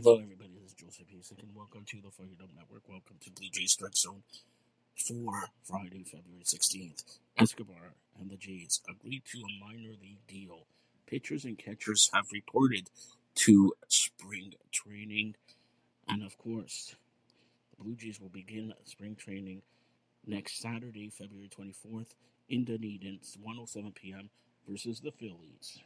Hello, everybody. This is Joseph Hasek, and welcome to the Fired Up Network. Welcome to Blue Jays Strike Zone for Friday, February 16th. Escobar and the Jays agreed to a minor league deal. Pitchers and catchers have reported to spring training, and of course, the Blue Jays will begin spring training next Saturday, February 24th, in Dunedin, 1:07 p.m. versus the Phillies.